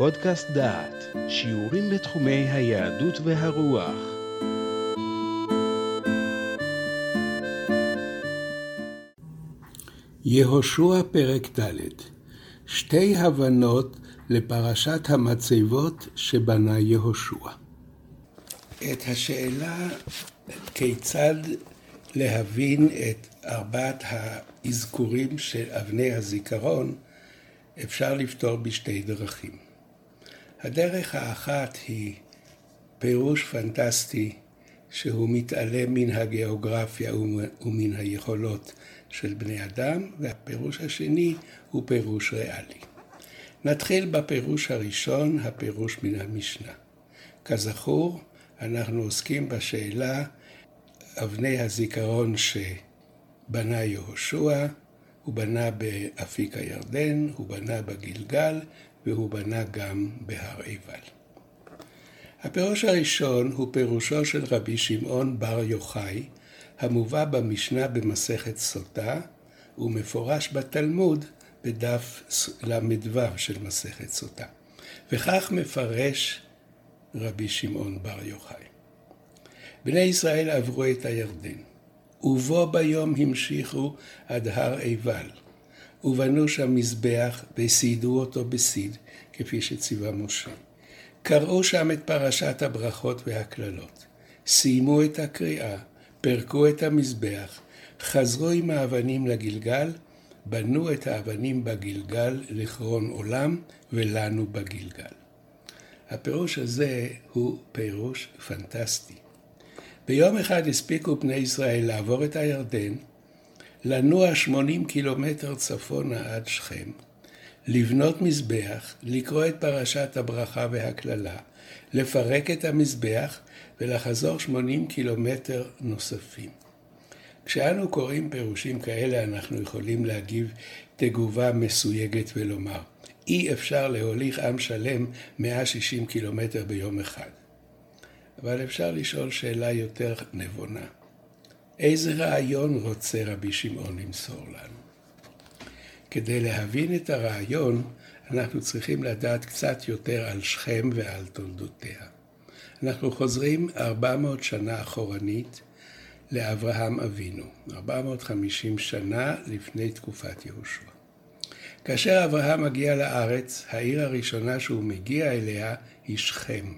פודקאסט דעת, שיעורים בתחומי היהדות והרוח. יהושע פרק ד' שתי הבנות לפרשת המצבות שבנה יהושע. את השאלה כיצד להבין את ארבעת האזכורים של אבני הזיכרון אפשר לפתור בשתי דרכים. הדרך האחת היא פירוש פנטסטי שהוא מתעלם מן הגיאוגרפיה ומן היכולות של בני אדם, והפירוש השני הוא פירוש ריאלי. נתחיל בפירוש הראשון, הפירוש מן המשנה. כזכור, אנחנו עוסקים בשאלה אבני הזיכרון שבנה יהושע, הוא בנה באפיק הירדן, הוא בנה בגלגל והוא בנה גם בהר עיבל. הפירוש הראשון הוא פירושו של רבי שמעון בר יוחאי, המובא במשנה במסכת סוטה, ומפורש בתלמוד בדף ל"ו של מסכת סוטה. וכך מפרש רבי שמעון בר יוחאי. בני ישראל עברו את הירדן, ובו ביום המשיכו עד הר עיבל, ובנו שם מזבח וסיידו אותו בסיד, כפי שציווה משה. קראו שם את פרשת הברכות והקללות, סיימו את הקריאה, פירקו את המזבח, חזרו עם האבנים לגלגל, בנו את האבנים בגלגל לכרון עולם ולנו בגלגל. הפירוש הזה הוא פירוש פנטסטי. ביום אחד הספיקו בני ישראל לעבור את הירדן, לנוע 80 קילומטר צפונה עד שכם, לבנות מזבח, לקרוא את פרשת הברכה והקללה, לפרק את המזבח ולחזור 80 קילומטר נוספים. כשאנו קוראים פירושים כאלה אנחנו יכולים להגיב תגובה מסויגת ולומר, אי אפשר להוליך עם שלם 160 קילומטר ביום אחד. אבל אפשר לשאול שאלה יותר נבונה. איזה רעיון רוצה רבי שמעון למסור לנו? כדי להבין את הרעיון, אנחנו צריכים לדעת קצת יותר על שכם ועל תולדותיה. אנחנו חוזרים 400 שנה אחורנית לאברהם אבינו, 450 שנה לפני תקופת יהושע. כאשר אברהם מגיע לארץ, העיר הראשונה שהוא מגיע אליה היא שכם.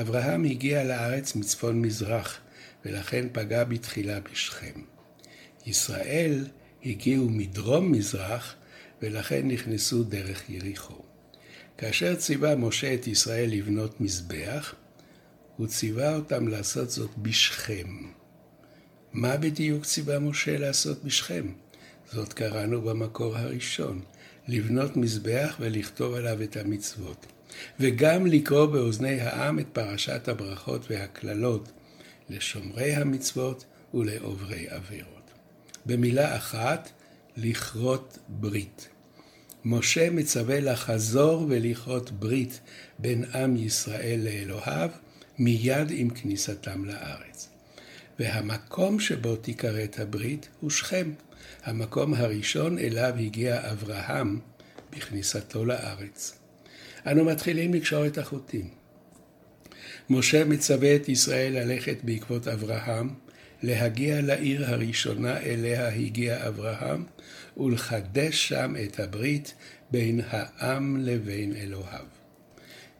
אברהם הגיע לארץ מצפון מזרח, ולכן פגע בתחילה בשכם. ישראל הגיעו מדרום מזרח, ולכן נכנסו דרך יריחו. כאשר ציווה משה את ישראל לבנות מזבח, הוא ציווה אותם לעשות זאת בשכם. מה בדיוק ציווה משה לעשות בשכם? זאת קראנו במקור הראשון, לבנות מזבח ולכתוב עליו את המצוות. וגם לקרוא באוזני העם את פרשת הברכות והקללות לשומרי המצוות ולעוברי עבירות. במילה אחת, לכרות ברית. משה מצווה לחזור ולכרות ברית בין עם ישראל לאלוהיו מיד עם כניסתם לארץ. והמקום שבו תיכרת הברית הוא שכם, המקום הראשון אליו הגיע אברהם בכניסתו לארץ. אנו מתחילים לקשור את החוטים. משה מצווה את ישראל ללכת בעקבות אברהם, להגיע לעיר הראשונה אליה הגיע אברהם, ולחדש שם את הברית בין העם לבין אלוהיו.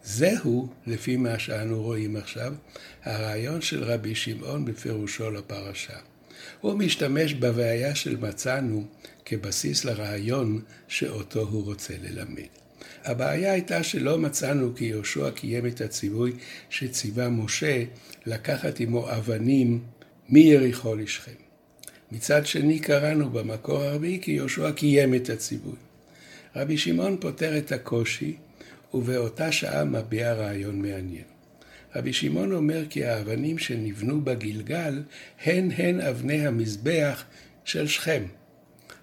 זהו, לפי מה שאנו רואים עכשיו, הרעיון של רבי שמעון בפירושו לפרשה. הוא משתמש בבעיה של מצאנו כבסיס לרעיון שאותו הוא רוצה ללמד. הבעיה הייתה שלא מצאנו כי יהושע קיים את הציווי שציווה משה לקחת עמו אבנים מיריחו לשכם. מצד שני קראנו במקור הרביעי כי יהושע קיים את הציווי. רבי שמעון פותר את הקושי ובאותה שעה מביע רעיון מעניין. רבי שמעון אומר כי האבנים שנבנו בגלגל הן הן אבני המזבח של שכם.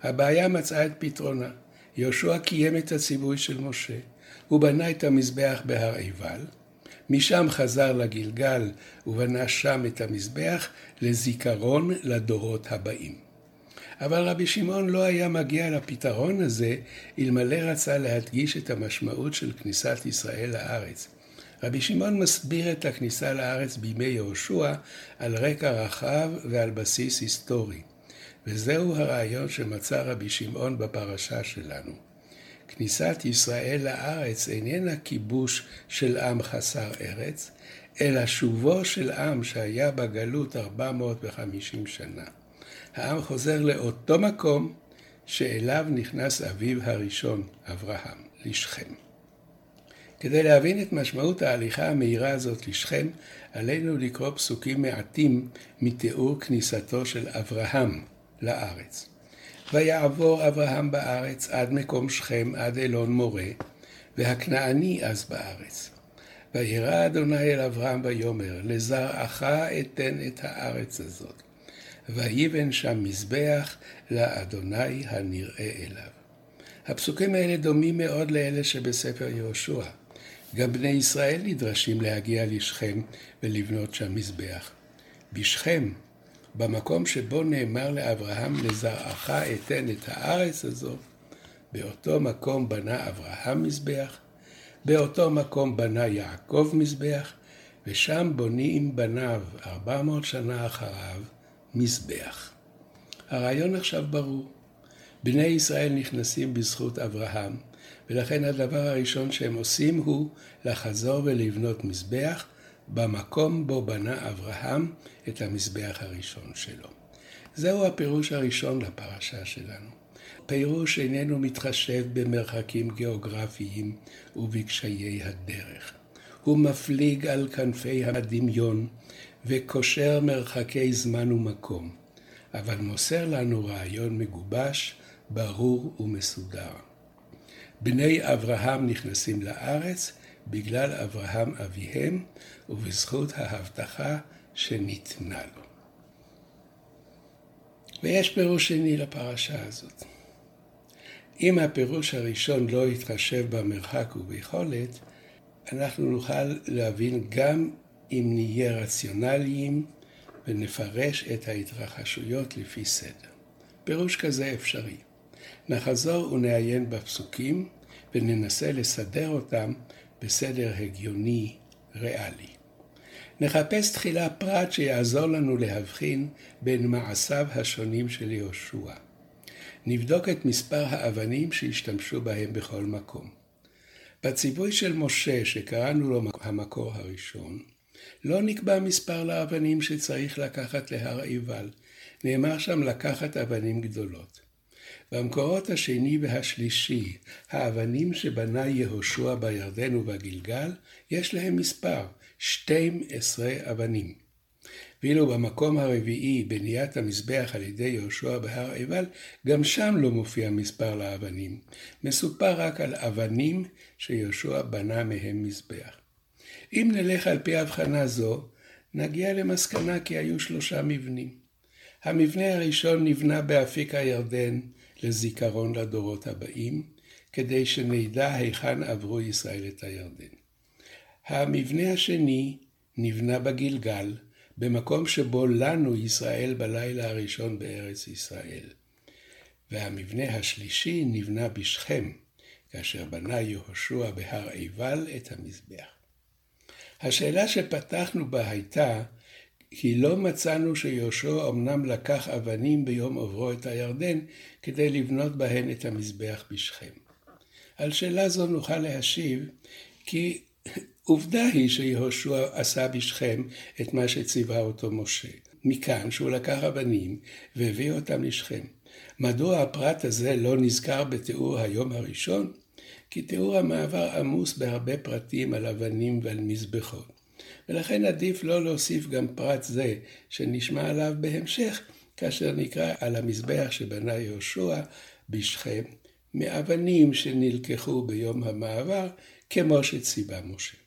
הבעיה מצאה את פתרונה. יהושע קיים את הציווי של משה. הוא בנה את המזבח בהר עיבל, משם חזר לגלגל ובנה שם את המזבח לזיכרון לדורות הבאים. אבל רבי שמעון לא היה מגיע לפתרון הזה אלמלא רצה להדגיש את המשמעות של כניסת ישראל לארץ. רבי שמעון מסביר את הכניסה לארץ בימי יהושע על רקע רחב ועל בסיס היסטורי. וזהו הרעיון שמצא רבי שמעון בפרשה שלנו. כניסת ישראל לארץ איננה כיבוש של עם חסר ארץ, אלא שובו של עם שהיה בגלות 450 שנה. העם חוזר לאותו מקום שאליו נכנס אביו הראשון, אברהם, לשכם. כדי להבין את משמעות ההליכה המהירה הזאת לשכם, עלינו לקרוא פסוקים מעטים מתיאור כניסתו של אברהם לארץ. ויעבור אברהם בארץ עד מקום שכם, עד אלון מורה, והכנעני אז בארץ. וירא אדוני אל אברהם ויאמר, לזרעך אתן את הארץ הזאת. ויבן שם מזבח לאדוני הנראה אליו. הפסוקים האלה דומים מאוד לאלה שבספר יהושע. גם בני ישראל נדרשים להגיע לשכם ולבנות שם מזבח. בשכם, במקום שבו נאמר לאברהם, לזרעך אתן את הארץ הזו, באותו מקום בנה אברהם מזבח, באותו מקום בנה יעקב מזבח, ושם בונים בניו, ארבע מאות שנה אחריו, מזבח. הרעיון עכשיו ברור. בני ישראל נכנסים בזכות אברהם, ולכן הדבר הראשון שהם עושים הוא לחזור ולבנות מזבח במקום בו בנה אברהם את המזבח הראשון שלו. זהו הפירוש הראשון לפרשה שלנו. פירוש איננו מתחשב במרחקים גיאוגרפיים ובקשיי הדרך. הוא מפליג על כנפי הדמיון וקושר מרחקי זמן ומקום, אבל מוסר לנו רעיון מגובש, ברור ומסודר. בני אברהם נכנסים לארץ בגלל אברהם אביהם ובזכות ההבטחה שניתנה לו. ויש פירוש שני לפרשה הזאת. אם הפירוש הראשון לא יתחשב במרחק וביכולת, אנחנו נוכל להבין גם אם נהיה רציונליים ונפרש את ההתרחשויות לפי סדר. פירוש כזה אפשרי. נחזור ונעיין בפסוקים וננסה לסדר אותם בסדר הגיוני, ריאלי. נחפש תחילה פרט שיעזור לנו להבחין בין מעשיו השונים של יהושע. נבדוק את מספר האבנים שהשתמשו בהם בכל מקום. בציווי של משה, שקראנו לו המקור הראשון, לא נקבע מספר לאבנים שצריך לקחת להר עיבל, נאמר שם לקחת אבנים גדולות. במקורות השני והשלישי, האבנים שבנה יהושע בירדן ובגלגל, יש להם מספר, 12 אבנים. ואילו במקום הרביעי, בניית המזבח על ידי יהושע בהר עיבל, גם שם לא מופיע מספר לאבנים. מסופר רק על אבנים שיהושע בנה מהם מזבח. אם נלך על פי הבחנה זו, נגיע למסקנה כי היו שלושה מבנים. המבנה הראשון נבנה באפיק הירדן לזיכרון לדורות הבאים, כדי שנדע היכן עברו ישראל את הירדן. המבנה השני נבנה בגלגל, במקום שבו לנו ישראל בלילה הראשון בארץ ישראל. והמבנה השלישי נבנה בשכם, כאשר בנה יהושע בהר עיבל את המזבח. השאלה שפתחנו בה הייתה, כי לא מצאנו שיהושע אמנם לקח אבנים ביום עוברו את הירדן כדי לבנות בהן את המזבח בשכם. על שאלה זו נוכל להשיב כי עובדה היא שיהושע עשה בשכם את מה שציווה אותו משה. מכאן שהוא לקח אבנים והביא אותם לשכם. מדוע הפרט הזה לא נזכר בתיאור היום הראשון? כי תיאור המעבר עמוס בהרבה פרטים על אבנים ועל מזבחות. ולכן עדיף לא להוסיף גם פרט זה שנשמע עליו בהמשך, כאשר נקרא על המזבח שבנה יהושע בשכם, מאבנים שנלקחו ביום המעבר, כמו שציווה משה.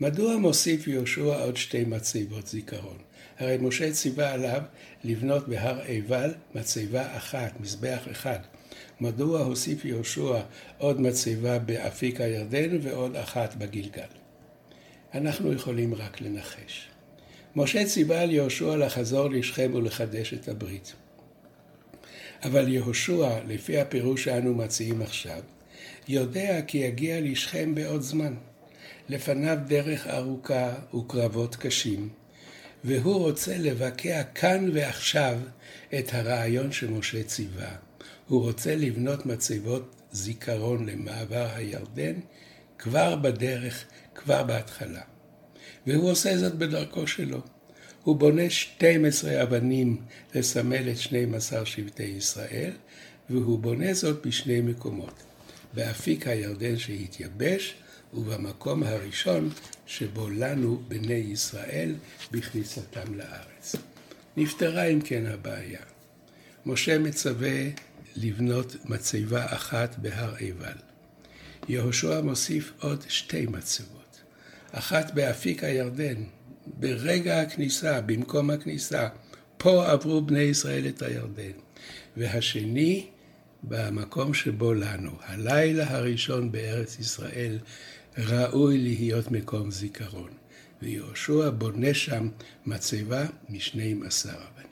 מדוע מוסיף יהושע עוד שתי מצבות זיכרון? הרי משה ציווה עליו לבנות בהר עיבל מצבה אחת, מזבח אחד. מדוע הוסיף יהושע עוד מצבה באפיק הירדן ועוד אחת בגלגל? אנחנו יכולים רק לנחש. משה ציווה על יהושע לחזור לשכם ולחדש את הברית. אבל יהושע, לפי הפירוש שאנו מציעים עכשיו, יודע כי יגיע לשכם בעוד זמן. לפניו דרך ארוכה וקרבות קשים, והוא רוצה לבקע כאן ועכשיו את הרעיון שמשה ציווה. הוא רוצה לבנות מצבות זיכרון למעבר הירדן כבר בדרך, כבר בהתחלה. והוא עושה זאת בדרכו שלו. הוא בונה 12 אבנים לסמל את 12 שבטי ישראל, והוא בונה זאת בשני מקומות, באפיק הירדן שהתייבש, ובמקום הראשון שבו לנו בני ישראל בכניסתם לארץ. נפתרה אם כן הבעיה. משה מצווה לבנות מצבה אחת בהר עיבל. יהושע מוסיף עוד שתי מצבות, אחת באפיק הירדן, ברגע הכניסה, במקום הכניסה, פה עברו בני ישראל את הירדן, והשני במקום שבו לנו, הלילה הראשון בארץ ישראל, ראוי להיות מקום זיכרון, ויהושע בונה שם מצבה משני עשר אבנים.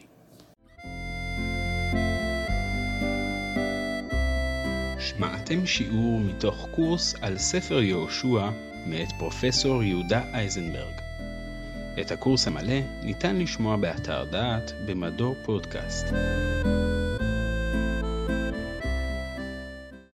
שמעתם שיעור מתוך קורס על ספר יהושע מאת פרופסור יהודה אייזנברג. את הקורס המלא ניתן לשמוע באתר דעת במדור פודקאסט.